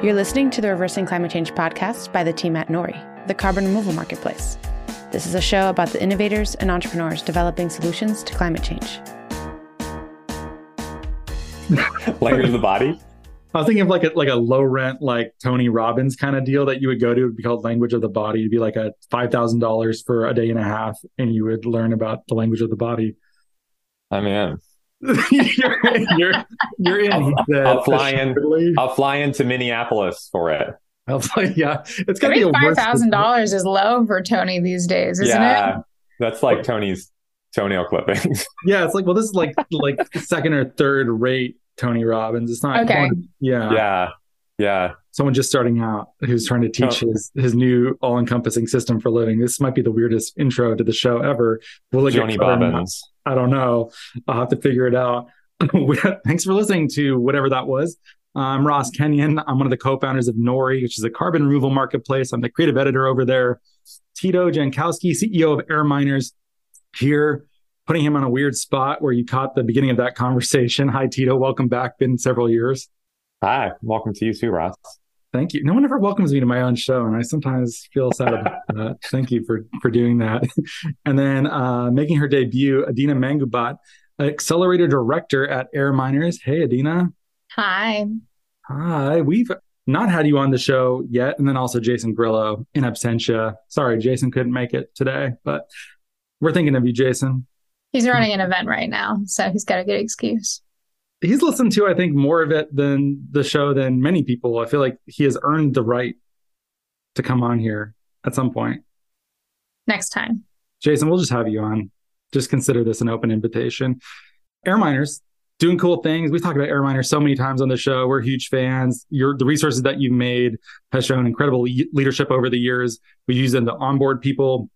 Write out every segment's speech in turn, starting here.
You're listening to the Reversing Climate Change podcast by the team at Nori, the carbon removal marketplace. This is a show about the innovators and entrepreneurs developing solutions to climate change. Language of the body. I was thinking of like a like a low rent like Tony Robbins kind of deal that you would go to. It'd be called Language of the Body. It'd be like a five thousand dollars for a day and a half, and you would learn about the language of the body. I'm in. You're, you're, you're in. I'll, said, I'll fly in. I'll fly into Minneapolis for it. I'll fly, yeah, it's gonna be think a five worse- thousand dollars is low for Tony these days, isn't yeah, it? that's like Tony's toenail clippings. Yeah, it's like well, this is like like second or third rate Tony Robbins. It's not Okay. Yeah, yeah, yeah. someone just starting out who's trying to teach Oh. his his new all encompassing system for living. This might be the weirdest intro to the show ever. Will it get Joni cut or not? Bobbins. I don't know. I'll have to figure it out. Thanks for listening to whatever that was. I'm Ross Kenyon. I'm one of the co-founders of Nori, which is a carbon removal marketplace. I'm the creative editor over there. Tito Jankowski, CEO of Air Miners, here, putting him on a weird spot where you caught the beginning of that conversation. Hi, Tito. Welcome back. Been several years. Hi, welcome to you too, Ross. Thank you. No one ever welcomes me to my own show, and I sometimes feel sad about that. Thank you for for doing that. And then uh, making her debut, Adina Mangubat, accelerator director at Air Miners. Hey, Adina. Hi. Hi. We've not had you on the show yet, and then also Jason Grillo in absentia. Sorry, Jason couldn't make it today, but we're thinking of you, Jason. He's running an event right now, so he's got a good excuse. He's listened to, I think, more of it than the show than many people. I feel like he has earned the right to come on here at some point. Next time. Jason, we'll just have you on. Just consider this an open invitation. Air miners doing cool things. We talked about air miners so many times on the show. We're huge fans. Your the resources that you've made has shown incredible le- leadership over the years. We use them to onboard people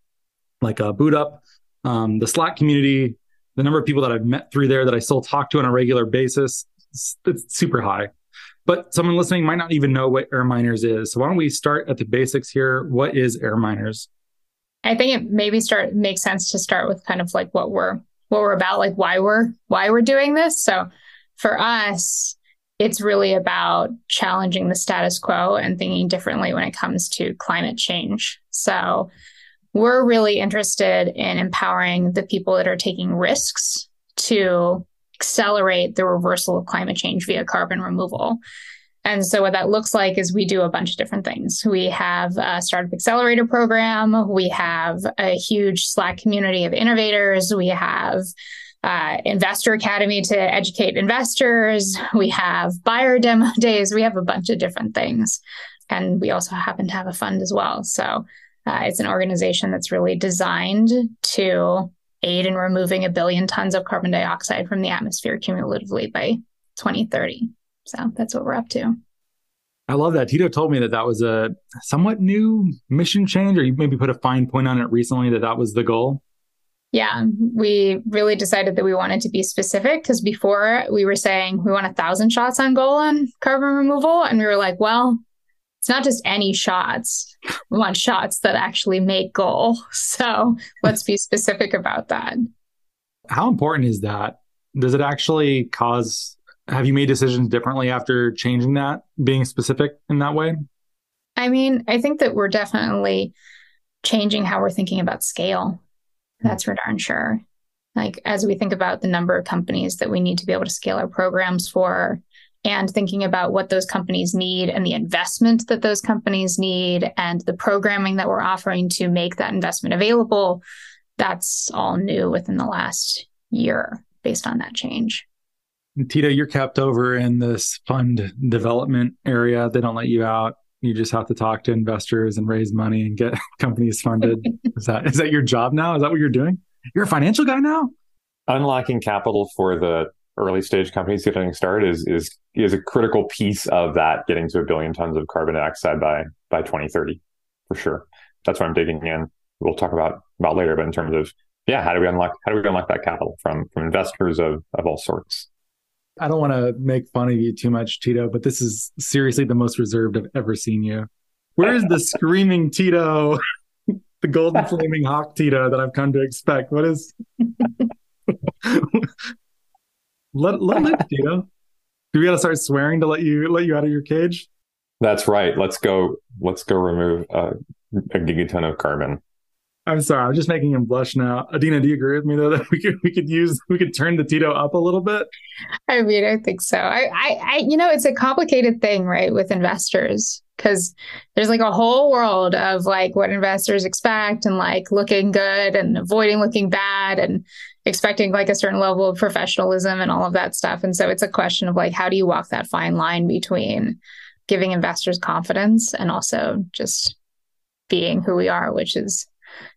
like uh, Boot Up, um, the Slack community, the number of people that I've met through there that I still talk to on a regular basis. It's, super high. But someone listening might not even know what air miners is. So why don't we start at the basics here? What is air miners? I think it maybe start makes sense to start with kind of like what we're what we're about, like why we're why we're doing this. So for us, it's really about challenging the status quo and thinking differently when it comes to climate change. So we're really interested in empowering the people that are taking risks to accelerate the reversal of climate change via carbon removal. And so what that looks like is we do a bunch of different things. We have a startup accelerator program. We have a huge Slack community of innovators. We have uh, investor academy to educate investors. We have buyer demo days. We have a bunch of different things. And we also happen to have a fund as well. So uh, it's an organization that's really designed to aid in removing a billion tons of carbon dioxide from the atmosphere cumulatively by 2030. So that's what we're up to. I love that. Tito told me that that was a somewhat new mission change, or you maybe put a fine point on it recently that that was the goal. Yeah, we really decided that we wanted to be specific because before we were saying we want a thousand shots on goal on carbon removal. And we were like, well, it's not just any shots. We want shots that actually make goal. So let's be specific about that. How important is that? Does it actually cause? Have you made decisions differently after changing that, being specific in that way? I mean, I think that we're definitely changing how we're thinking about scale. Hmm. That's for darn sure. Like, as we think about the number of companies that we need to be able to scale our programs for, and thinking about what those companies need and the investment that those companies need and the programming that we're offering to make that investment available, that's all new within the last year based on that change. Tito, you're kept over in this fund development area. They don't let you out. You just have to talk to investors and raise money and get companies funded. is that is that your job now? Is that what you're doing? You're a financial guy now? Unlocking capital for the early stage companies getting started is is is a critical piece of that getting to a billion tons of carbon dioxide by by 2030 for sure. That's what I'm digging in. We'll talk about about later, but in terms of yeah, how do we unlock how do we unlock that capital from from investors of of all sorts? I don't want to make fun of you too much, Tito, but this is seriously the most reserved I've ever seen you. Where is the screaming Tito, the golden flaming hawk Tito that I've come to expect? What is? let let live, Tito. Do we got to start swearing to let you let you out of your cage? That's right. Let's go. Let's go remove uh, a gigaton of carbon. I'm sorry, I'm just making him blush now. Adina, do you agree with me though that we could we could use we could turn the Tito up a little bit? I mean, I think so. I, I, I you know, it's a complicated thing, right, with investors because there's like a whole world of like what investors expect and like looking good and avoiding looking bad and expecting like a certain level of professionalism and all of that stuff. And so it's a question of like how do you walk that fine line between giving investors confidence and also just being who we are, which is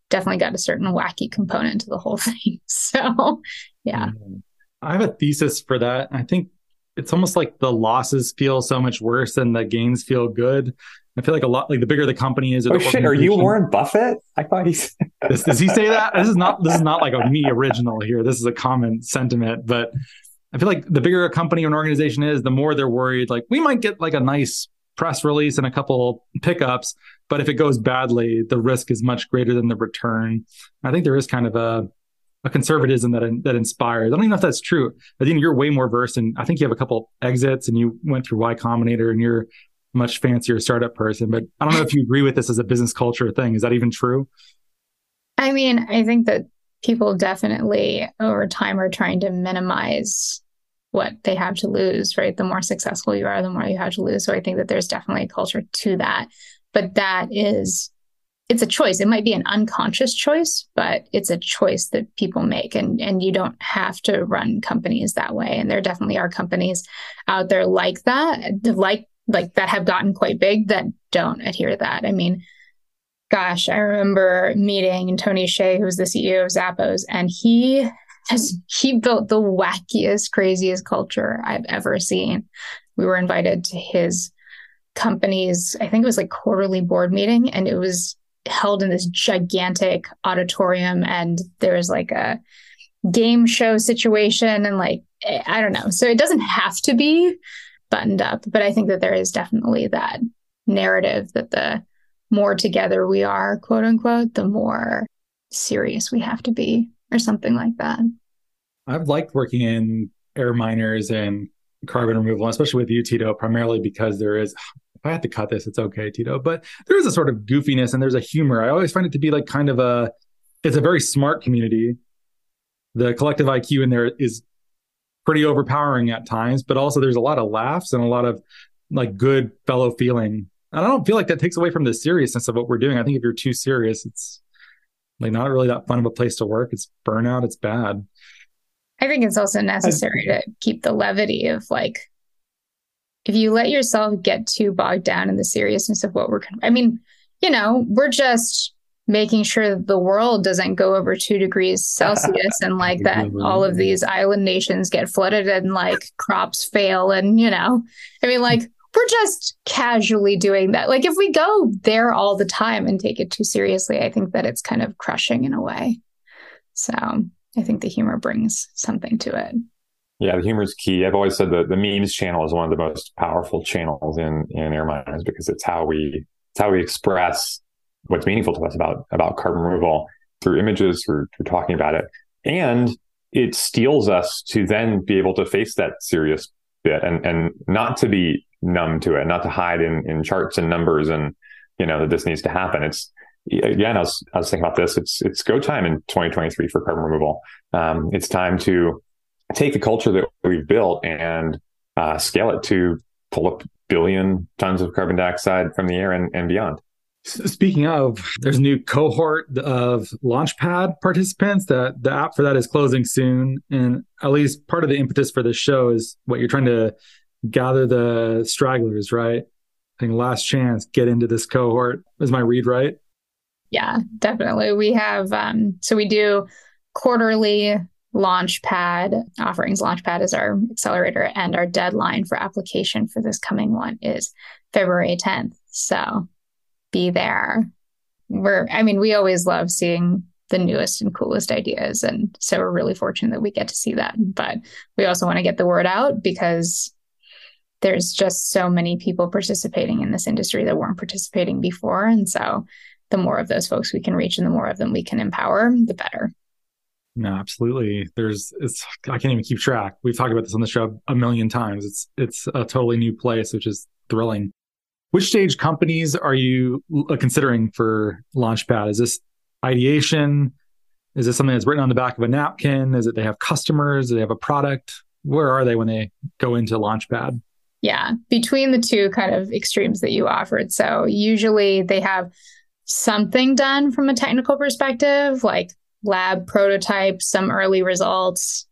definitely got a certain wacky component to the whole thing. So, yeah. Mm-hmm. I have a thesis for that. I think it's almost like the losses feel so much worse than the gains feel good. I feel like a lot like the bigger the company is. Oh shit! Are you Warren Buffett? I thought he's. does, does he say that? This is not. This is not like a me original here. This is a common sentiment. But I feel like the bigger a company or an organization is, the more they're worried. Like we might get like a nice press release and a couple pickups, but if it goes badly, the risk is much greater than the return. I think there is kind of a a conservatism that that inspires. I don't even know if that's true. I think you're way more versed, and I think you have a couple exits, and you went through Y Combinator, and you're much fancier startup person. But I don't know if you agree with this as a business culture thing. Is that even true? I mean, I think that people definitely over time are trying to minimize what they have to lose, right? The more successful you are, the more you have to lose. So I think that there's definitely a culture to that. But that is it's a choice. It might be an unconscious choice, but it's a choice that people make. And, and you don't have to run companies that way. And there definitely are companies out there like that, like, like that have gotten quite big that don't adhere to that. I mean, gosh, I remember meeting Tony Hsieh, who's the CEO of Zappos, and he has, he built the wackiest, craziest culture I've ever seen. We were invited to his company's, I think it was like quarterly board meeting, and it was held in this gigantic auditorium and there was like a game show situation and like eh, I don't know. So it doesn't have to be buttoned up, but I think that there is definitely that narrative that the more together we are, quote unquote, the more serious we have to be or something like that. I've liked working in air miners and carbon removal, especially with you, Tito, primarily because there is I have to cut this, it's okay, Tito. But there is a sort of goofiness and there's a humor. I always find it to be like kind of a, it's a very smart community. The collective IQ in there is pretty overpowering at times, but also there's a lot of laughs and a lot of like good fellow feeling. And I don't feel like that takes away from the seriousness of what we're doing. I think if you're too serious, it's like not really that fun of a place to work. It's burnout. It's bad. I think it's also necessary to keep the levity of like if you let yourself get too bogged down in the seriousness of what we're, I mean, you know, we're just making sure that the world doesn't go over two degrees Celsius and like that all of these island nations get flooded and like crops fail. And, you know, I mean, like, we're just casually doing that. Like, if we go there all the time and take it too seriously, I think that it's kind of crushing in a way. So I think the humor brings something to it. Yeah, the humor is key. I've always said that the memes channel is one of the most powerful channels in in air miners because it's how we it's how we express what's meaningful to us about about carbon removal through images, through, through talking about it, and it steels us to then be able to face that serious bit and and not to be numb to it, not to hide in in charts and numbers and you know that this needs to happen. It's again, I was I was thinking about this. It's it's go time in 2023 for carbon removal. Um, it's time to take the culture that we've built and uh, scale it to pull up billion tons of carbon dioxide from the air and, and beyond. Speaking of, there's a new cohort of Launchpad participants. That the app for that is closing soon, and at least part of the impetus for this show is what you're trying to gather the stragglers, right? I think last chance get into this cohort. Is my read right? Yeah, definitely. We have um, so we do quarterly Launchpad offerings. Launchpad is our accelerator, and our deadline for application for this coming one is February 10th. So be there. We're, I mean, we always love seeing the newest and coolest ideas. And so we're really fortunate that we get to see that. But we also want to get the word out because there's just so many people participating in this industry that weren't participating before. And so the more of those folks we can reach and the more of them we can empower, the better. No, absolutely. There's it's I can't even keep track. We've talked about this on the show a million times. It's it's a totally new place, which is thrilling. Which stage companies are you uh, considering for Launchpad? Is this ideation? Is this something that's written on the back of a napkin? Is it they have customers? Do they have a product? Where are they when they go into Launchpad? Yeah, between the two kind of extremes that you offered. So usually they have something done from a technical perspective, like lab prototypes, some early results.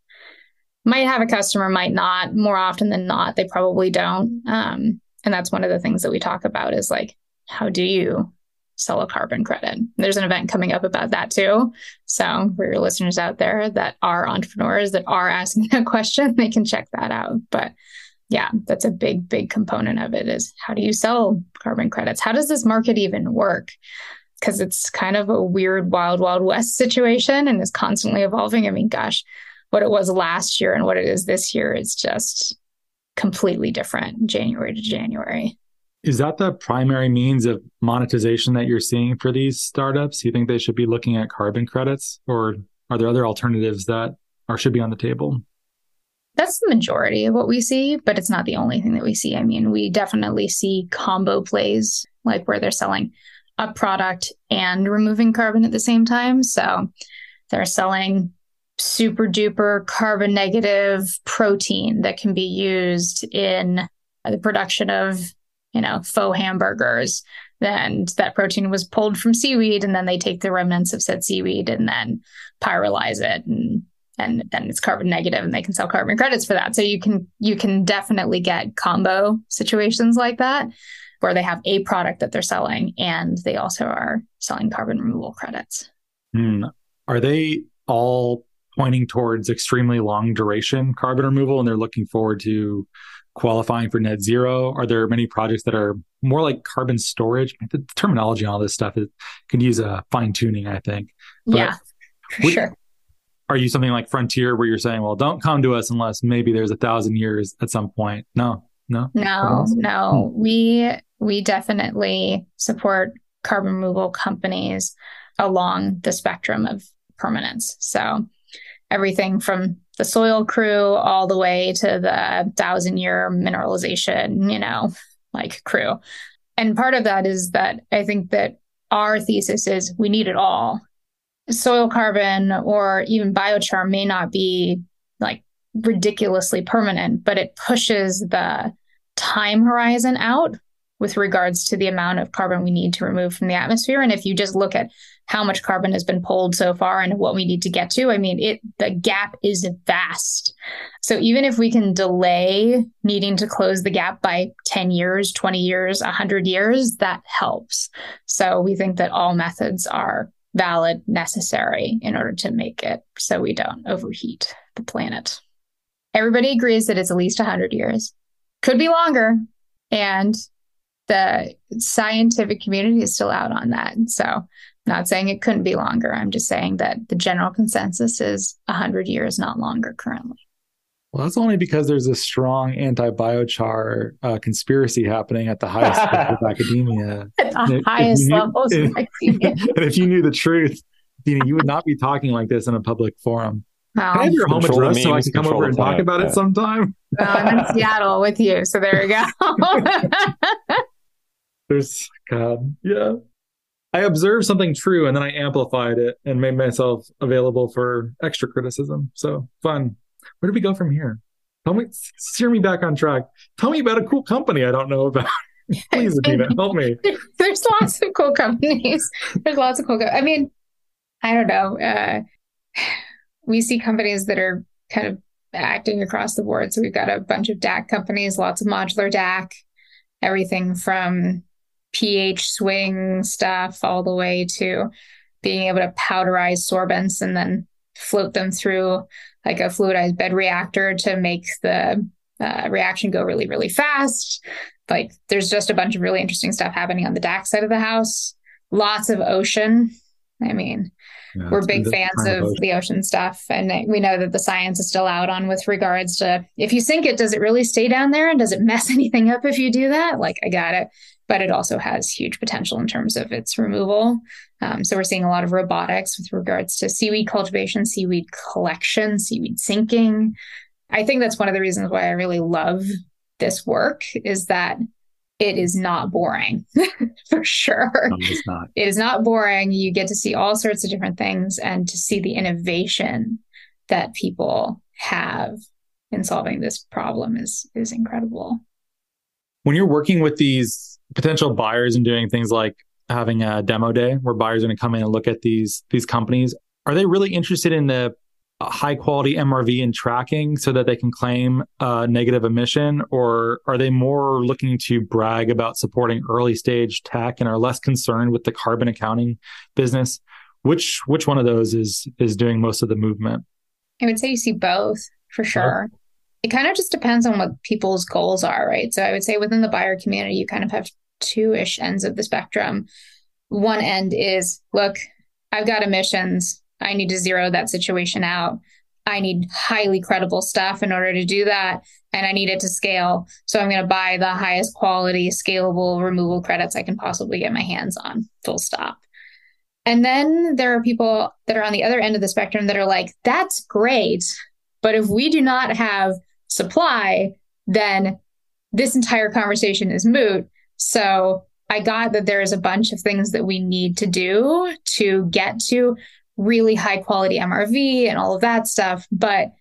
Might have a customer, might not. More often than not, they probably don't. Um, and that's one of the things that we talk about is like, how do you sell a carbon credit? There's an event coming up about that too. So for your listeners out there that are entrepreneurs that are asking that question, they can check that out. But yeah, that's a big, big component of it is how do you sell carbon credits? How does this market even work? Because it's kind of a weird, wild, wild west situation and is constantly evolving. I mean, gosh, what it was last year and what it is this year is just completely different January to January. Is that the primary means of monetization that you're seeing for these startups? You think they should be looking at carbon credits or are there other alternatives that are should be on the table? That's the majority of what we see, but it's not the only thing that we see. I mean, we definitely see combo plays like where they're selling a product and removing carbon at the same time. So they're selling super duper carbon negative protein that can be used in the production of, you know, faux hamburgers. And that protein was pulled from seaweed, and then they take the remnants of said seaweed and then pyrolyze it and and then it's carbon negative and they can sell carbon credits for that so you can you can definitely get combo situations like that where they have a product that they're selling and they also are selling carbon removal credits. Mm. are they all pointing towards extremely long duration carbon removal and they're looking forward to qualifying for net zero? Are there many projects that are more like carbon storage? The terminology on all this stuff is, can use a fine tuning i think. But yeah sure. Are you something like Frontier where you're saying, well, don't come to us unless maybe there's a thousand years at some point? No, no, no, no. Hmm. We we definitely support carbon removal companies along the spectrum of permanence. So everything from the soil crew all the way to the thousand year mineralization, you know, like crew. And part of that is that I think that our thesis is we need it all soil carbon or even biochar may not be like ridiculously permanent, but it pushes the time horizon out with regards to the amount of carbon we need to remove from the atmosphere. And if you just look at how much carbon has been pulled so far and what we need to get to, I mean, it the gap is vast. So even if we can delay needing to close the gap by 10 years, 20 years, 100 years, that helps. So we think that all methods are valid, necessary in order to make it so we don't overheat the planet. Everybody agrees that it's at least 100 years, could be longer. And the scientific community is still out on that. So, I'm not saying it couldn't be longer. I'm just saying that the general consensus is 100 years, not longer currently. Well, that's only because there's a strong anti-biochar uh, conspiracy happening at the highest levels of academia. At the if, highest if knew, levels of academia. and if you knew the truth, Dina, you would not be talking like this in a public forum. Wow. Can I have your home address so I can come over and talk about yeah. it sometime? Well, I'm in Seattle with you, so there you go. There's God, yeah. I observed something true and then I amplified it and made myself available for extra criticism. So fun. Where do we go from here? Tell me, steer me back on track. Tell me about a cool company I don't know about. Please, Adina, help me. There's lots of cool companies. There's lots of cool. Co- I mean, I don't know. Uh, we see companies that are kind of acting across the board. So we've got a bunch of DAC companies, lots of modular DAC, everything from pH swing stuff all the way to being able to powderize sorbents and then float them through like a fluidized bed reactor to make the uh, reaction go really, really fast. Like there's just a bunch of really interesting stuff happening on the DAC side of the house. Lots of ocean. I mean, yeah, we're big fans of, of the ocean stuff. And we know that the science is still out on with regards to if you sink it, does it really stay down there? And does it mess anything up if you do that? Like, I got it. But it also has huge potential in terms of its removal. Um, so we're seeing a lot of robotics with regards to seaweed cultivation, seaweed collection, seaweed sinking. I think that's one of the reasons why I really love this work is that it is not boring for sure. No, it's not. It is not boring. You get to see all sorts of different things and to see the innovation that people have in solving this problem is is incredible. When you're working with these potential buyers and doing things like having a demo day where buyers are going to come in and look at these these companies, are they really interested in the high quality MRV and tracking so that they can claim a negative emission, or are they more looking to brag about supporting early stage tech and are less concerned with the carbon accounting business? Which which one of those is is doing most of the movement? I would say you see both for sure. Oh. It kind of just depends on what people's goals are, right? So I would say within the buyer community, you kind of have two ish ends of the spectrum. One end is look, I've got emissions. I need to zero that situation out. I need highly credible stuff in order to do that. And I need it to scale. So I'm going to buy the highest quality, scalable removal credits I can possibly get my hands on, full stop. And then there are people that are on the other end of the spectrum that are like, that's great. But if we do not have supply, then this entire conversation is moot. So I got that there is a bunch of things that we need to do to get to really high quality MRV and all of that stuff. But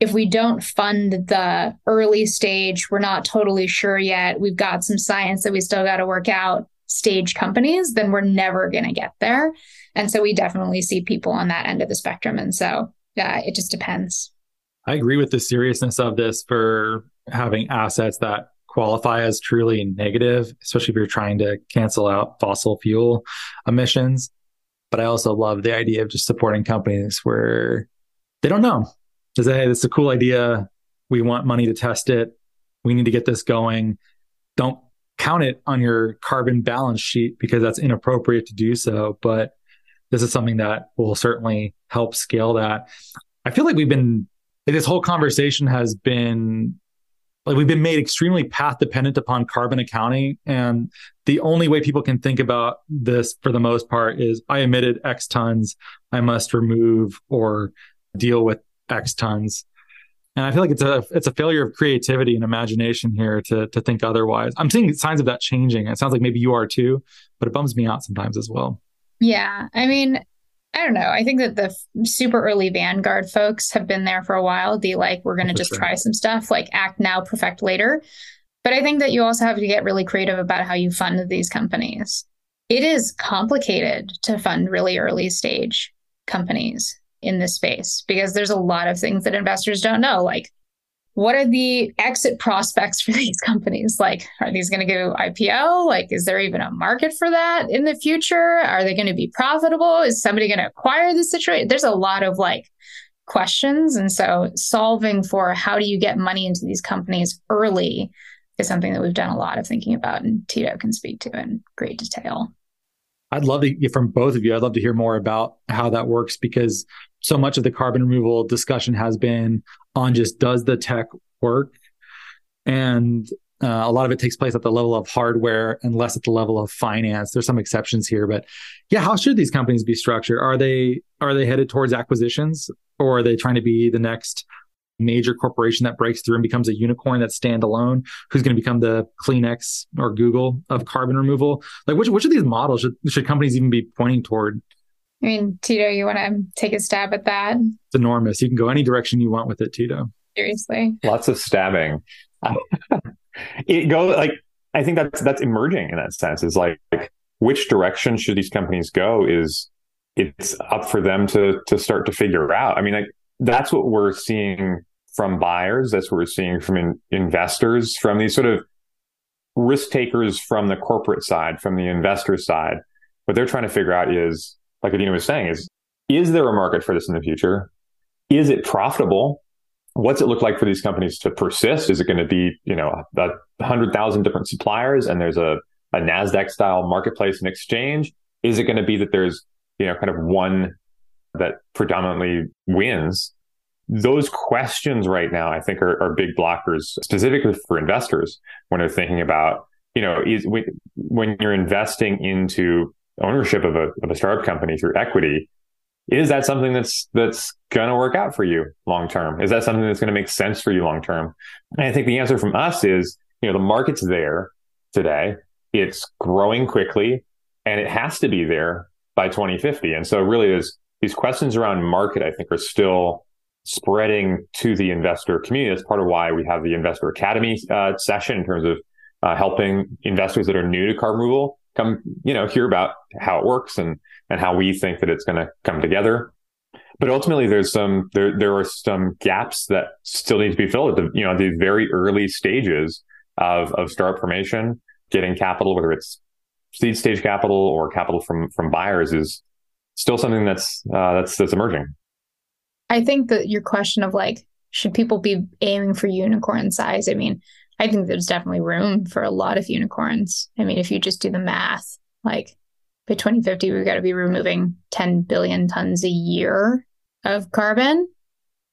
if we don't fund the early stage, we're not totally sure yet. We've got some science that we still got to work out stage companies, then we're never going to get there. And so we definitely see people on that end of the spectrum. And so, yeah, it just depends. I agree with the seriousness of this for having assets that qualify as truly negative, especially if you're trying to cancel out fossil fuel emissions. But I also love the idea of just supporting companies where they don't know. They say, hey, this is a cool idea. We want money to test it. We need to get this going. Don't count it on your carbon balance sheet because that's inappropriate to do so. But this is something that will certainly help scale that. I feel like we've been, this whole conversation has been like we've been made extremely path dependent upon carbon accounting and the only way people can think about this for the most part is i emitted x tons i must remove or deal with x tons. And i feel like it's a it's a failure of creativity and imagination here to to think otherwise. I'm seeing signs of that changing. It sounds like maybe you are too but it bums me out sometimes as well. Yeah. I mean I don't know. I think that the super early Vanguard folks have been there for a while. The like, we're going to just sure. try some stuff, like act now, perfect later. But I think that you also have to get really creative about how you fund these companies. It is complicated to fund really early stage companies in this space because there's a lot of things that investors don't know, like what are the exit prospects for these companies? Like, are these going to go IPO? Like, is there even a market for that in the future? Are they going to be profitable? Is somebody going to acquire the situation? There's a lot of like questions. And so solving for how do you get money into these companies early is something that we've done a lot of thinking about and Tito can speak to in great detail. I'd love to from both of you. I'd love to hear more about how that works because so much of the carbon removal discussion has been on just does the tech work? And uh, a lot of it takes place at the level of hardware and less at the level of finance. There's some exceptions here, but yeah, how should these companies be structured? Are they are they headed towards acquisitions, or are they trying to be the next major corporation that breaks through and becomes a unicorn that's standalone, who's going to become the Kleenex or Google of carbon removal? Like, which which of these models should should companies even be pointing toward? I mean, Tito, you want to take a stab at that? It's enormous. You can go any direction you want with it, Tito. Seriously. Lots of stabbing. it goes like I think that's that's emerging in that sense. Is like, like which direction should these companies go? Is it's up for them to to start to figure out. I mean, like that's what we're seeing from buyers. That's what we're seeing from in, investors, from these sort of risk takers from the corporate side, from the investor side. What they're trying to figure out is like Adina was saying, is is there a market for this in the future? Is it profitable? What's it look like for these companies to persist? Is it going to be, you know, a hundred thousand different suppliers and there's a, a NASDAQ style marketplace and exchange? Is it going to be that there's, you know, kind of one that predominantly wins? Those questions right now, I think, are, are big blockers, specifically for investors when they're thinking about, you know, is when you're investing into ownership of a, of a startup company through equity, is that something that's that's going to work out for you long term? Is that something that's going to make sense for you long term? And I think the answer from us is, you know, the market's there. today. It's growing quickly and it has to be there by 2050. And so really is these questions around market, I think are still spreading to the investor community. That's part of why we have the investor academy uh, session in terms of uh, helping investors that are new to carbon removal come, you know, hear about how it works and, and how we think that it's going to come together. But ultimately, there's some there there are some gaps that still need to be filled at the you know the very early stages of of startup formation. Getting capital, whether it's seed stage capital or capital from from buyers, is still something that's uh, that's that's emerging. I think that your question of like should people be aiming for unicorn size? I mean, I think there's definitely room for a lot of unicorns. I mean, if you just do the math, like by 2050, we've got to be removing 10 billion tons a year of carbon.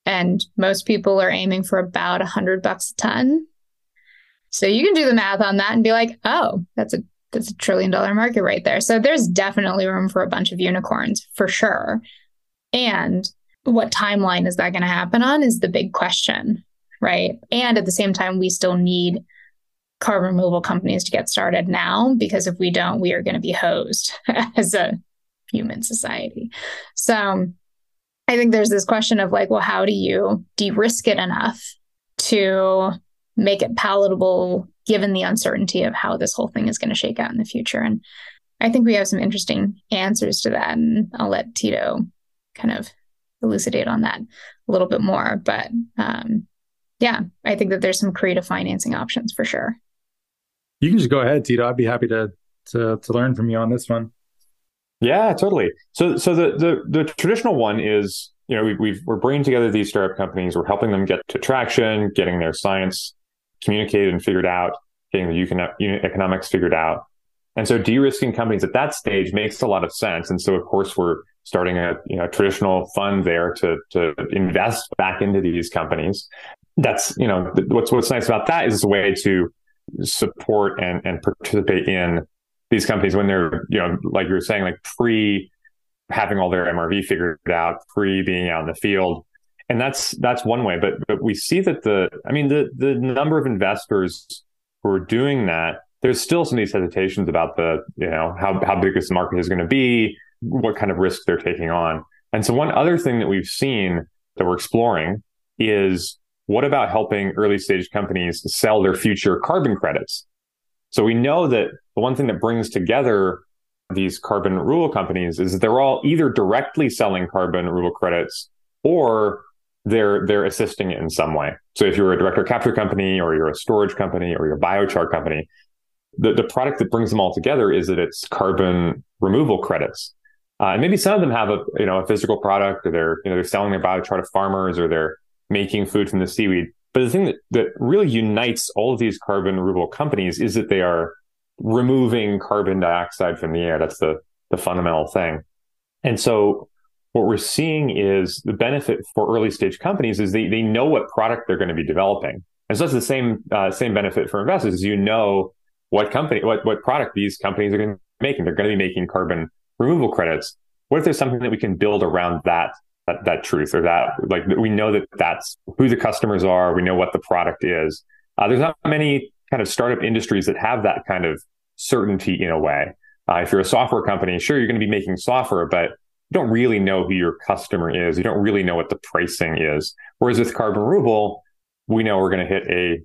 And most people are aiming for about 100 bucks a ton. So you can do the math on that and be like, oh, that's a that's a trillion dollar market right there. So there's definitely room for a bunch of unicorns for sure. And what timeline is that going to happen on is the big question, right? And at the same time, we still need carbon removal companies to get started now because if we don't, we are going to be hosed as a human society. So I think there's this question of like, well, how do you de risk it enough to make it palatable given the uncertainty of how this whole thing is going to shake out in the future? And I think we have some interesting answers to that. And I'll let Tito kind of elucidate on that a little bit more. But um, yeah, I think that there's some creative financing options for sure. You can just go ahead, Tito. I'd be happy to to to learn from you on this one. Yeah, totally. So, so the the the traditional one is, you know, we, we've we're bringing together these startup companies. We're helping them get to traction, getting their science communicated and figured out, getting the unit economics figured out. And so, de-risking companies at that stage makes a lot of sense. And so, of course, we're starting a you know traditional fund there to to invest back into these companies. That's you know what's what's nice about that is a way to support and and participate in these companies when they're, you know, like you were saying, like pre having all their MRV figured out, pre being out in the field. And that's that's one way. But but we see that the I mean the the number of investors who are doing that, there's still some of these hesitations about the, you know, how how big this market is going to be, what kind of risk they're taking on. And so one other thing that we've seen that we're exploring is what about helping early stage companies sell their future carbon credits? So we know that the one thing that brings together these carbon removal companies is that they're all either directly selling carbon removal credits or they're they're assisting it in some way. So if you're a direct capture company or you're a storage company or you're a biochar company, the, the product that brings them all together is that it's carbon removal credits. Uh, and maybe some of them have a you know a physical product or they're you know they're selling their biochar to farmers or they're making food from the seaweed. But the thing that, that really unites all of these carbon removal companies is that they are removing carbon dioxide from the air. That's the, the fundamental thing. And so what we're seeing is the benefit for early stage companies is they, they know what product they're going to be developing. And so that's the same, uh, same benefit for investors is you know what company, what, what product these companies are going to be making. They're going to be making carbon removal credits. What if there's something that we can build around that that, that truth or that like we know that that's who the customers are. We know what the product is. Uh, there's not many kind of startup industries that have that kind of certainty in a way. Uh, if you're a software company, sure, you're going to be making software, but you don't really know who your customer is. You don't really know what the pricing is. Whereas with carbon removal, we know we're going to hit a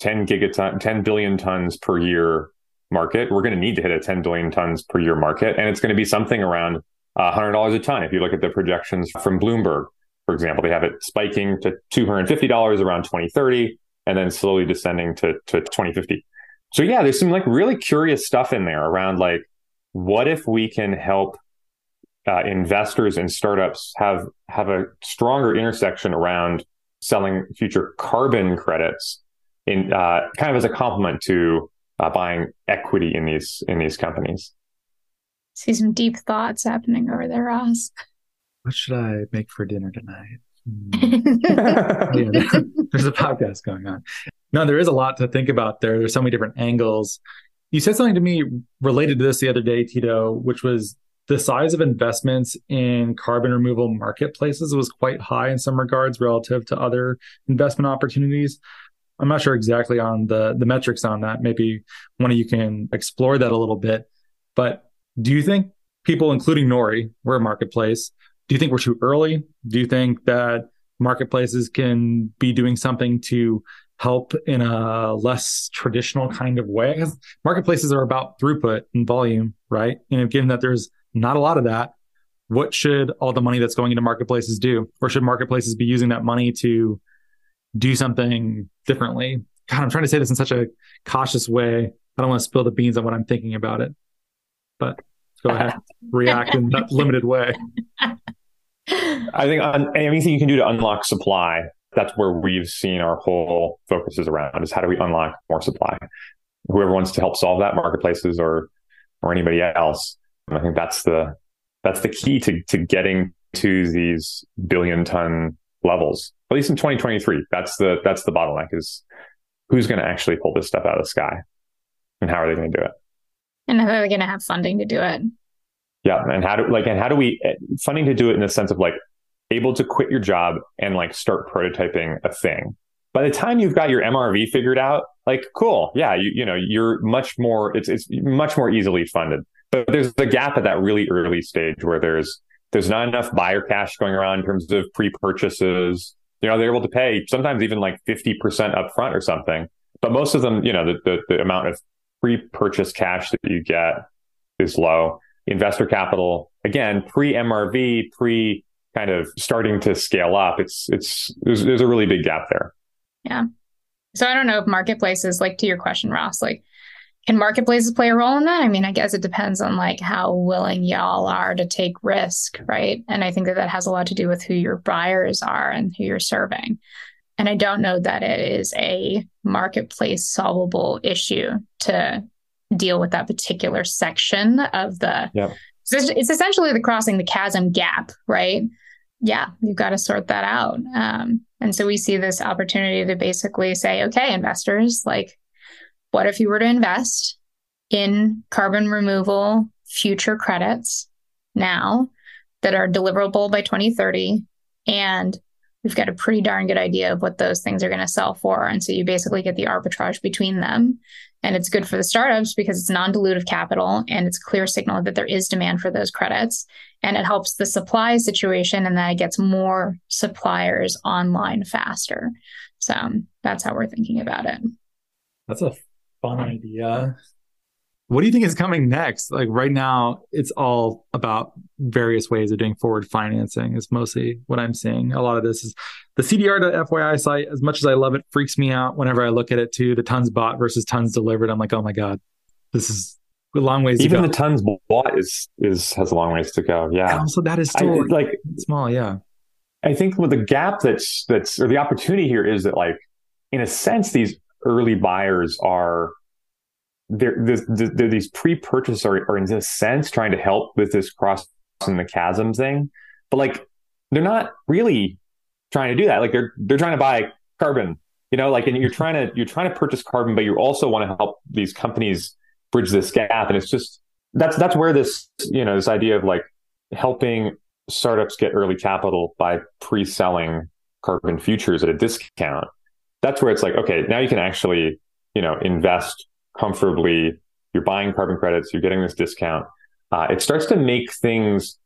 10 gigaton, 10 billion tons per year market. We're going to need to hit a 10 billion tons per year market. And it's going to be something around $100 a ton. If you look at the projections from Bloomberg, for example, they have it spiking to $250 around 2030 and then slowly descending to, to 2050. So yeah, there's some like really curious stuff in there around like, what if we can help uh, investors and startups have have a stronger intersection around selling future carbon credits in uh, kind of as a complement to uh, buying equity in these in these companies. See some deep thoughts happening over there, Ross. What should I make for dinner tonight? Hmm. Oh, yeah, there's a podcast going on. No, there is a lot to think about there. There's so many different angles. You said something to me related to this the other day, Tito, which was the size of investments in carbon removal marketplaces was quite high in some regards relative to other investment opportunities. I'm not sure exactly on the the metrics on that. Maybe one of you can explore that a little bit. But do you think people, including Nori, we're a marketplace? Do you think we're too early? Do you think that marketplaces can be doing something to help in a less traditional kind of way? Because marketplaces are about throughput and volume, right? And given that there's not a lot of that, what should all the money that's going into marketplaces do? Or should marketplaces be using that money to do something differently? God, I'm trying to say this in such a cautious way. I don't want to spill the beans on what I'm thinking about it, but go ahead, react in that limited way. I think on, anything you can do to unlock supply, that's where we've seen our whole focus is around is how do we unlock more supply? Whoever wants to help solve that, marketplaces or or anybody else. I think that's the that's the key to to getting to these billion ton levels. At least in 2023, that's the that's the bottleneck is who's going to actually pull this stuff out of the sky, and how are they going to do it? And how are they going to have funding to do it? Yeah, and how do like and how do we eh, funding to do it in the sense of like able to quit your job and like start prototyping a thing. By the time you've got your MRV figured out, like cool, yeah, you you know you're much more it's it's much more easily funded. But there's a gap at that really early stage where there's there's not enough buyer cash going around in terms of pre-purchases. You know, they're able to pay sometimes even like 50% upfront or something. But most of them, you know, the, the, the amount of pre-purchase cash that you get is low. Investor capital, again, pre MRV, pre kind of starting to scale up. It's it's there's, there's a really big gap there. Yeah. So I don't know if marketplaces, like to your question, Ross, like can marketplaces play a role in that? I mean, I guess it depends on like how willing y'all are to take risk, right? And I think that that has a lot to do with who your buyers are and who you're serving. And I don't know that it is a marketplace solvable issue to deal with that particular section of the. Yep. it's essentially the crossing the chasm gap, right? Yeah, you've got to sort that out. Um, and so we see this opportunity to basically say, okay, investors, like what if you were to invest in carbon removal future credits now that are deliverable by 2030 and we've got a pretty darn good idea of what those things are going to sell for. And so you basically get the arbitrage between them. And it's good for the startups because it's non-dilutive capital and it's clear signal that there is demand for those credits. And it helps the supply situation and that it gets more suppliers online faster. So um, that's how we're thinking about it. That's a fun idea. What do you think is coming next? Like right now, it's all about various ways of doing forward financing. Is mostly what I'm seeing. A lot of this is the CDR.FYI site. As much as I love it, freaks me out whenever I look at it too. The tons bought versus tons delivered. I'm like, oh my god, this is a long ways. To go. Even the tons bought is is has a long ways to go. Yeah. And also, that is still I, like small. Yeah. I think with the gap that's that's or the opportunity here is that like in a sense these early buyers are they're, they're, these pre-purchase are, are in a sense trying to help with this crossing the chasm thing, but like they're not really trying to do that. Like they're they're trying to buy carbon, you know, like and you're mm-hmm. trying to you're trying to purchase carbon, but you also want to help these companies bridge this gap. And it's just that's that's where this you know this idea of like helping startups get early capital by pre-selling carbon futures at a discount that's where it's like, okay, now you can actually, you know, invest comfortably. You're buying carbon credits. You're getting this discount. Uh, it starts to make things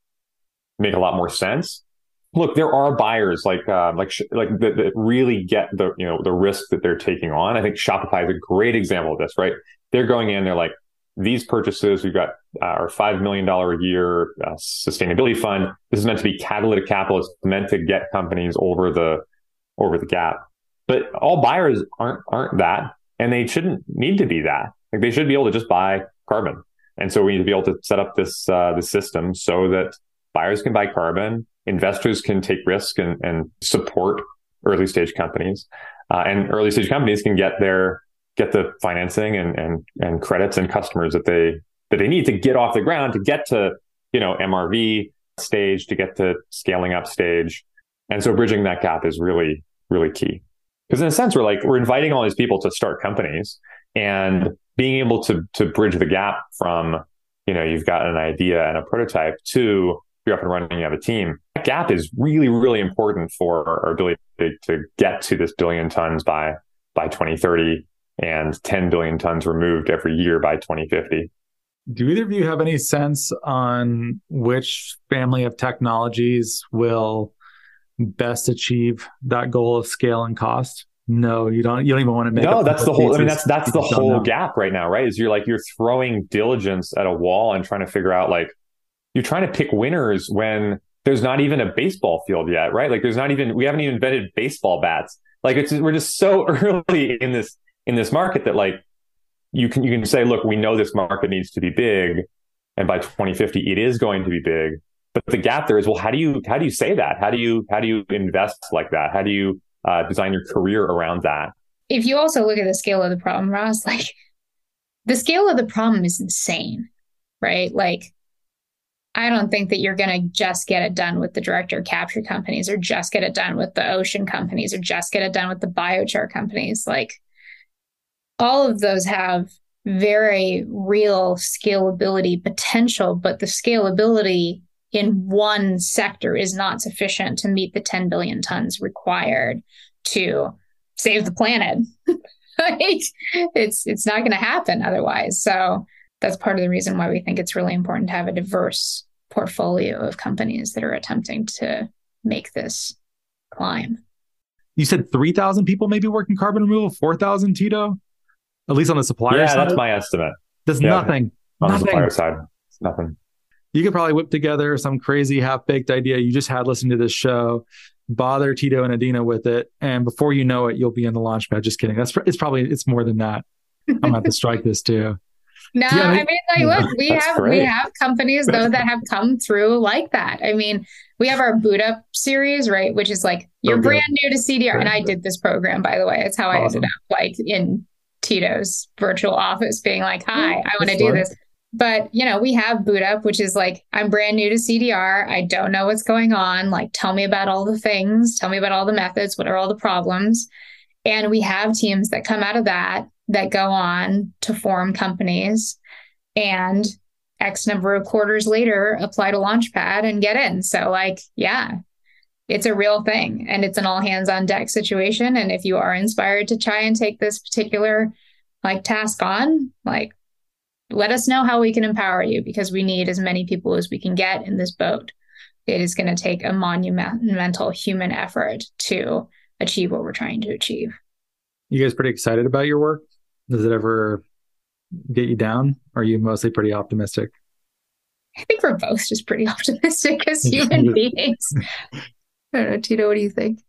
make a lot more sense. Look, there are buyers like uh, like like that, that really get the you know the risk that they're taking on. I think Shopify is a great example of this. Right? They're going in. They're like these purchases. We've got uh, our five million dollar a year uh, sustainability fund. This is meant to be catalytic capital. It's meant to get companies over the over the gap. But all buyers aren't aren't that, and they shouldn't need to be that. Like they should be able to just buy carbon. And so we need to be able to set up this uh, the system so that buyers can buy carbon, investors can take risk and, and support early stage companies, uh, and early stage companies can get their get the financing and and and credits and customers that they that they need to get off the ground to get to you know MRV stage to get to scaling up stage. And so bridging that gap is really really key. Because in a sense, we're like we're inviting all these people to start companies and being able to to bridge the gap from you know you've got an idea and a prototype to you're up and running, you have a team. That gap is really really important for our ability to, to get to this billion tons by by 2030 and 10 billion tons removed every year by 2050. Do either of you have any sense on which family of technologies will best achieve that goal of scale and cost? No, you don't. You don't even want to make. No, that's the whole. I mean, that's that's the whole gap right now, right? Is you're like you're throwing diligence at a wall and trying to figure out like you're trying to pick winners when there's not even a baseball field yet, right? Like there's not even we haven't even invented baseball bats. Like it's we're just so early in this in this market that like you can you can say, look, we know this market needs to be big, and by 2050 it is going to be big. But the gap there is, well, how do you how do you say that? How do you how do you invest like that? How do you uh, design your career around that? If you also look at the scale of the problem, Ross, like the scale of the problem is insane, right? Like I don't think that you're going to just get it done with the direct air capture companies or just get it done with the ocean companies or just get it done with the biochar companies. Like all of those have very real scalability potential, but the scalability in one sector is not sufficient to meet the 10 billion tons required to save the planet. like it's it's not going to happen otherwise. So that's part of the reason why we think it's really important to have a diverse portfolio of companies that are attempting to make this climb. You said 3,000 people maybe working carbon removal, 4,000 Tito? At least on the supplier yeah, side? that's my estimate. There's yeah. nothing. On nothing. the supplier side, it's nothing. You could probably whip together some crazy half baked idea you just had listening to this show, bother Tito and Adina with it, and before you know it, you'll be in the launch pad. Just kidding. That's it's probably it's more than that. I'm gonna have to strike this too. No, Yeah, I mean, like, look, we That's have we have companies though that have come through like that. I mean, we have our boot up series, right? Which is like you're Okay. brand new to CDR, and I did this program by the way. It's how I ended up like in Tito's virtual office, being like, "Hi, I want to do this." But you know, we have boot up, which is like I'm brand new to CDR. I don't know what's going on. Like, tell me about all the things. Tell me about all the methods. What are all the problems? And we have teams that come out of that that go on to form companies and X number of quarters later apply to Launchpad and get in. So, like, yeah, it's a real thing and it's an all hands on deck situation. And if you are inspired to try and take this particular like task on, like, let us know how we can empower you because we need as many people as we can get in this boat. It is going to take a monumental human effort to achieve what we're trying to achieve. You guys pretty excited about your work? Does it ever get you down? Or are you mostly pretty optimistic? I think we're both just pretty optimistic as human beings. I don't know, Tito, what do you think?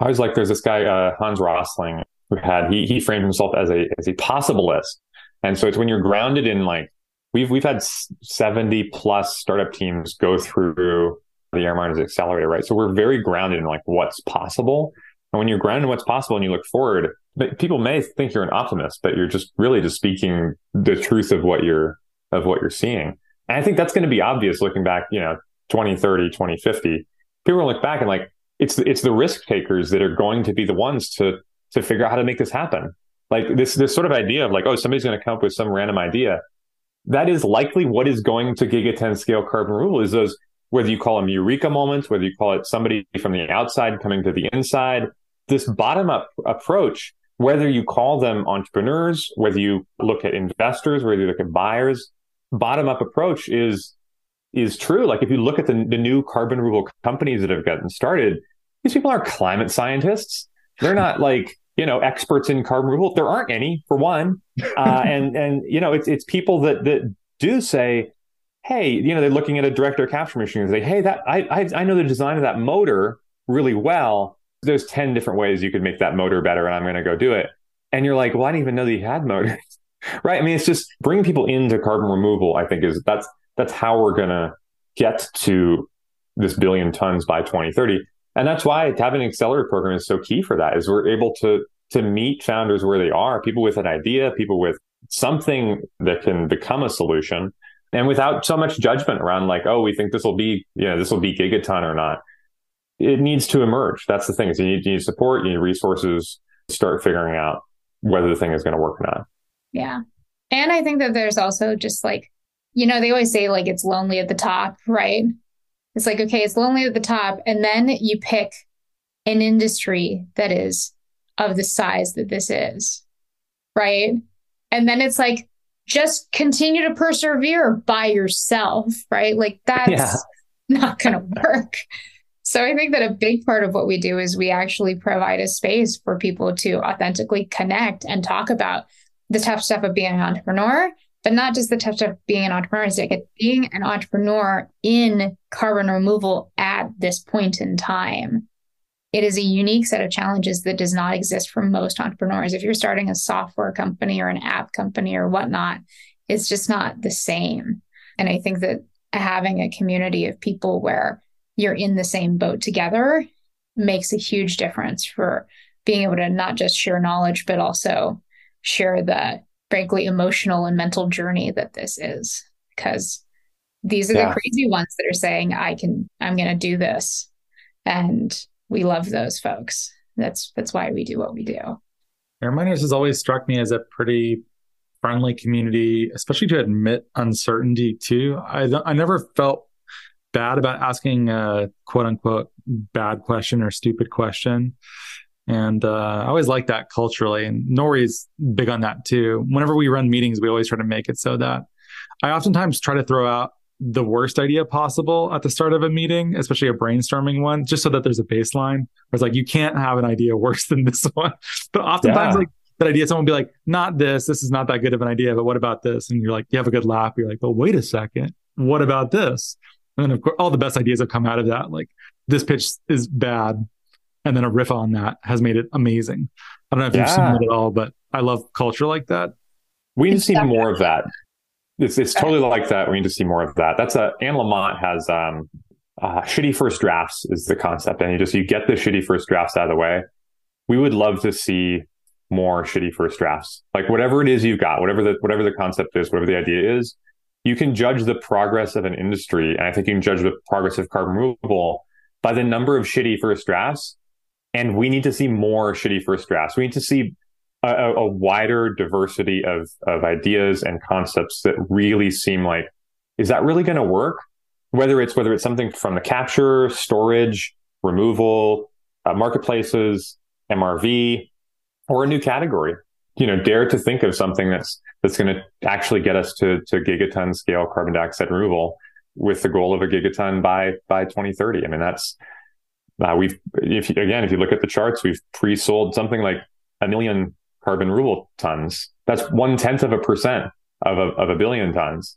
I was like, there's this guy, uh, Hans Rosling, who had he he framed himself as a as a possibilist, and so it's when you're grounded in like we've we've had seventy plus startup teams go through the Air Miners Accelerator, right? So we're very grounded in like what's possible, and when you're grounded in what's possible and you look forward, people may think you're an optimist, but you're just really just speaking the truth of what you're of what you're seeing, and I think that's going to be obvious looking back, you know, 2030, 2050. People will look back and like it's the, it's the risk takers that are going to be the ones to to figure out how to make this happen. Like this this sort of idea of like oh somebody's going to come up with some random idea. That is likely what is going to gigaton scale carbon removal is those whether you call them eureka moments, whether you call it somebody from the outside coming to the inside, this bottom up approach, whether you call them entrepreneurs, whether you look at investors, whether you look at buyers, bottom up approach is is true. Like if you look at the, the new carbon removal companies that have gotten started, these people are climate scientists. They're not like you know experts in carbon removal. There aren't any for one, uh, and and you know it's it's people that that do say, hey, you know they're looking at a direct director capture machine and say, hey, that I I, I know the design of that motor really well. There's ten different ways you could make that motor better, and I'm going to go do it. And you're like, well, I didn't even know that you had motors, right? I mean, it's just bringing people into carbon removal. I think is that's that's how we're going to get to this billion tons by 2030 and that's why having an accelerator program is so key for that is we're able to to meet founders where they are people with an idea people with something that can become a solution and without so much judgment around like oh we think this will be you know this will be gigaton or not it needs to emerge that's the thing is you need, you need support you need resources start figuring out whether the thing is going to work or not Yeah. And I think that there's also just like, you know, they always say like it's lonely at the top, right? It's like, okay, it's lonely at the top. And then you pick an industry that is of the size that this is. Right. And then it's like, just continue to persevere by yourself, right? Like that's yeah. not going to work. So I think that a big part of what we do is we actually provide a space for people to authentically connect and talk about the tough stuff of being an entrepreneur, but not just the tough stuff of being an entrepreneur, it's like being an entrepreneur in carbon removal at this point in time. It is a unique set of challenges that does not exist for most entrepreneurs. If you're starting a software company or an app company or whatnot, it's just not the same. And I think that having a community of people where you're in the same boat together makes a huge difference for being able to not just share knowledge, but also share the frankly emotional and mental journey that this is. Because these are yeah. the crazy ones that are saying, I can, I'm going to do this. And we love those folks. That's, that's why we do what we do. Air Miners has always struck me as a pretty friendly community, especially to admit uncertainty too. I, I never felt bad about asking a quote unquote bad question or stupid question. And uh, I always like that culturally. And Nori's big on that too. Whenever we run meetings, we always try to make it so that I oftentimes try to throw out the worst idea possible at the start of a meeting, especially a brainstorming one, just so that there's a baseline where it's like, you can't have an idea worse than this one. But oftentimes, yeah. like, that idea, someone will be like, not this, this is not that good of an idea, but what about this? And you're like, you have a good laugh. You're like, well, wait a second. What about this? And then of course, all the best ideas have come out of that. Like this pitch is bad. And then a riff on that has made it amazing. I don't know if yeah. you've seen it at all, but I love culture like that. We need to see more of that. It's, it's totally like that. We need to see more of that. That's a, Anne Lamott has, um, uh, shitty first drafts is the concept. And you just, you get the shitty first drafts out of the way. We would love to see more shitty first drafts. Like whatever it is you've got, whatever the, whatever the concept is, whatever the idea is, you can judge the progress of an industry. And I think you can judge the progress of carbon removal by the number of shitty first drafts. And we need to see more shitty first drafts. We need to see a, a wider diversity of, of ideas and concepts that really seem like, is that really going to work? Whether it's, whether it's something from the capture, storage, removal, uh, marketplaces, MRV, or a new category you know, dare to think of something that's that's going to actually get us to to gigaton scale carbon dioxide removal with the goal of a gigaton by by 2030. I mean, that's uh, we've if again if you look at the charts, we've pre-sold something like a million carbon removal tons. That's one tenth of a percent of a, of a billion tons.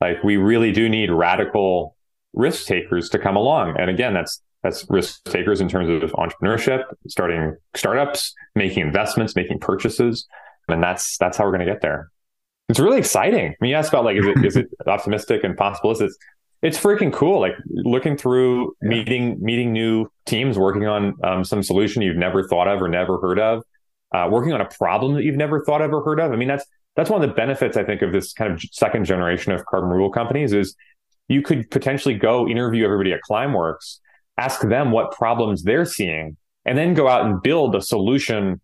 Like we really do need radical risk takers to come along. And again, that's that's risk takers in terms of entrepreneurship, starting startups, making investments, making purchases. And that's, that's how we're going to get there. It's really exciting. I mean, you asked about like, is it, is it optimistic and possible? Is it's, it's freaking cool. Like looking through yeah. meeting, meeting new teams, working on um, some solution you've never thought of or never heard of, uh, working on a problem that you've never thought of or heard of. I mean, that's, that's one of the benefits I think of this kind of second generation of carbon removal companies is you could potentially go interview everybody at Climeworks ask them what problems they're seeing, and then go out and build a solution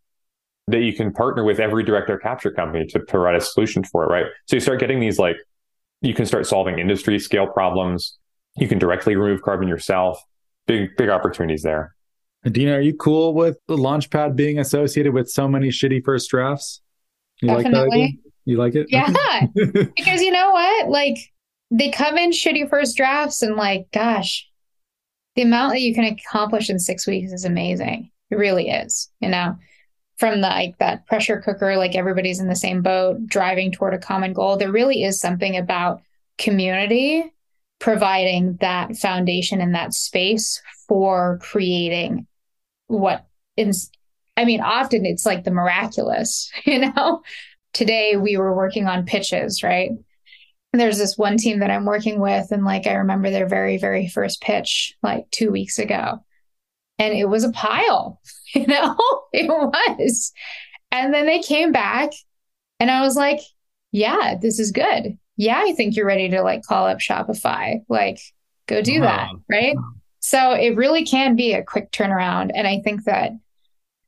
that you can partner with every direct air capture company to provide a solution for it, right? So you start getting these like, you can start solving industry scale problems. You can directly remove carbon yourself. Big, big opportunities there. Dina, are you cool with the Launchpad being associated with so many shitty first drafts? You Definitely. like? You like it? Yeah. because you know what? Like they come in shitty first drafts and like, gosh, the amount that you can accomplish in six weeks is amazing. It really is, you know, from the, like that pressure cooker, like everybody's in the same boat, driving toward a common goal. There really is something about community providing that foundation and that space for creating what is, I mean, often it's like the miraculous, you know? Today we were working on pitches, right? there's this one team that I'm working with, and like I remember their very, very first pitch like two weeks ago. And it was a pile, you know, it was. And then they came back, and I was like, yeah, this is good. Yeah, I think you're ready to like call up Shopify. Like, go do that. Uh-huh. Right. So it really can be a quick turnaround. And I think that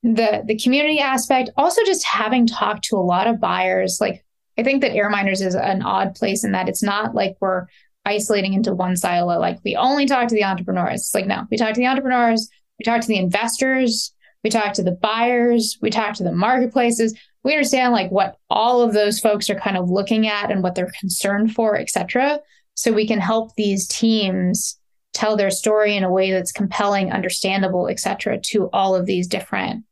the the community aspect, also just having talked to a lot of buyers, like I think that Air Miners is an odd place in that it's not like we're isolating into one silo. Like we only talk to the entrepreneurs. It's like, no, we talk to the entrepreneurs, we talk to the investors, we talk to the buyers, we talk to the marketplaces. We understand like what all of those folks are kind of looking at and what they're concerned for, et cetera. So we can help these teams tell their story in a way that's compelling, understandable, et cetera, to all of these different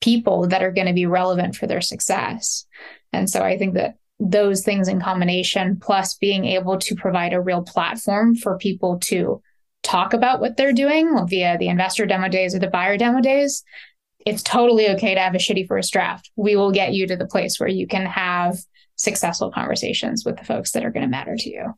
people that are going to be relevant for their success. And so I think that those things in combination, plus being able to provide a real platform for people to talk about what they're doing via the investor demo days or the buyer demo days, it's totally okay to have a shitty first draft. We will get you to the place where you can have successful conversations with the folks that are going to matter to you.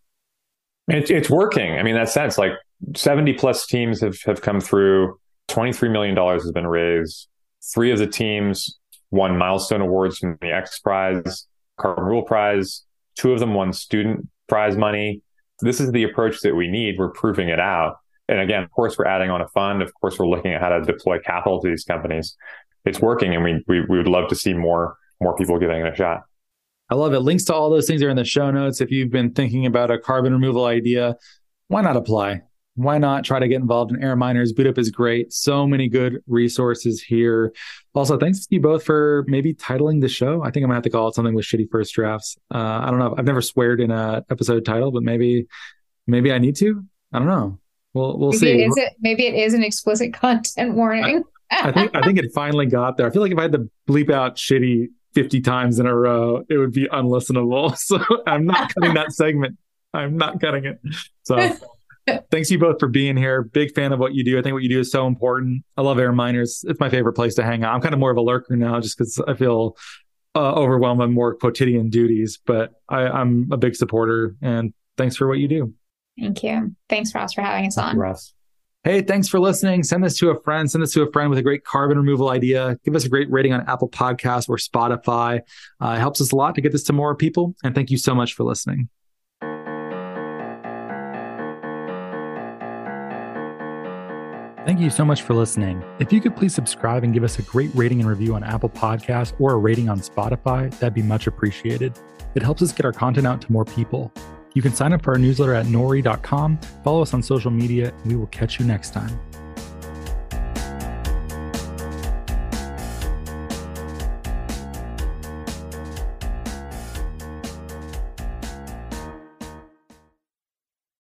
It's, it's working. I mean, that sense, like 70 plus teams have, have come through. $23 million has been raised. Three of the teams won milestone awards from the X Prize, Carbon Removal Prize. Two of them won student prize money. This is the approach that we need. We're proving it out. And again, of course, we're adding on a fund. Of course, we're looking at how to deploy capital to these companies. It's working, and we we, we would love to see more more people giving it a shot. I love it. Links to all those things are in the show notes. If you've been thinking about a carbon removal idea, why not apply? Why not try to get involved in Airminers? Boot Up is great. So many good resources here. Also, thanks to you both for maybe titling the show. I think I'm gonna have to call it something with shitty first drafts. Uh, I don't know. I've never sweared in a episode title, but maybe maybe I need to. I don't know. We'll we'll maybe see. It is it, maybe it is an explicit content warning. I, I think I think it finally got there. I feel like if I had to bleep out shitty 50 times in a row, it would be unlistenable. So I'm not cutting that segment. I'm not cutting it. So Thanks you both for being here. Big fan of what you do. I think what you do is so important. I love air miners. It's my favorite place to hang out. I'm kind of more of a lurker now just because I feel uh, overwhelmed by more quotidian duties, but I, I'm a big supporter and thanks for what you do. Thank you. Thanks, Ross, for having us on. Ross. Hey, thanks for listening. Send this to a friend. Send this to a friend with a great carbon removal idea. Give us a great rating on Apple Podcasts or Spotify. Uh, it helps us a lot to get this to more people. And thank you so much for listening. Thank you so much for listening. If you could please subscribe and give us a great rating and review on Apple Podcasts or a rating on Spotify, that'd be much appreciated. It helps us get our content out to more people. You can sign up for our newsletter at nori.com, follow us on social media, and we will catch you next time.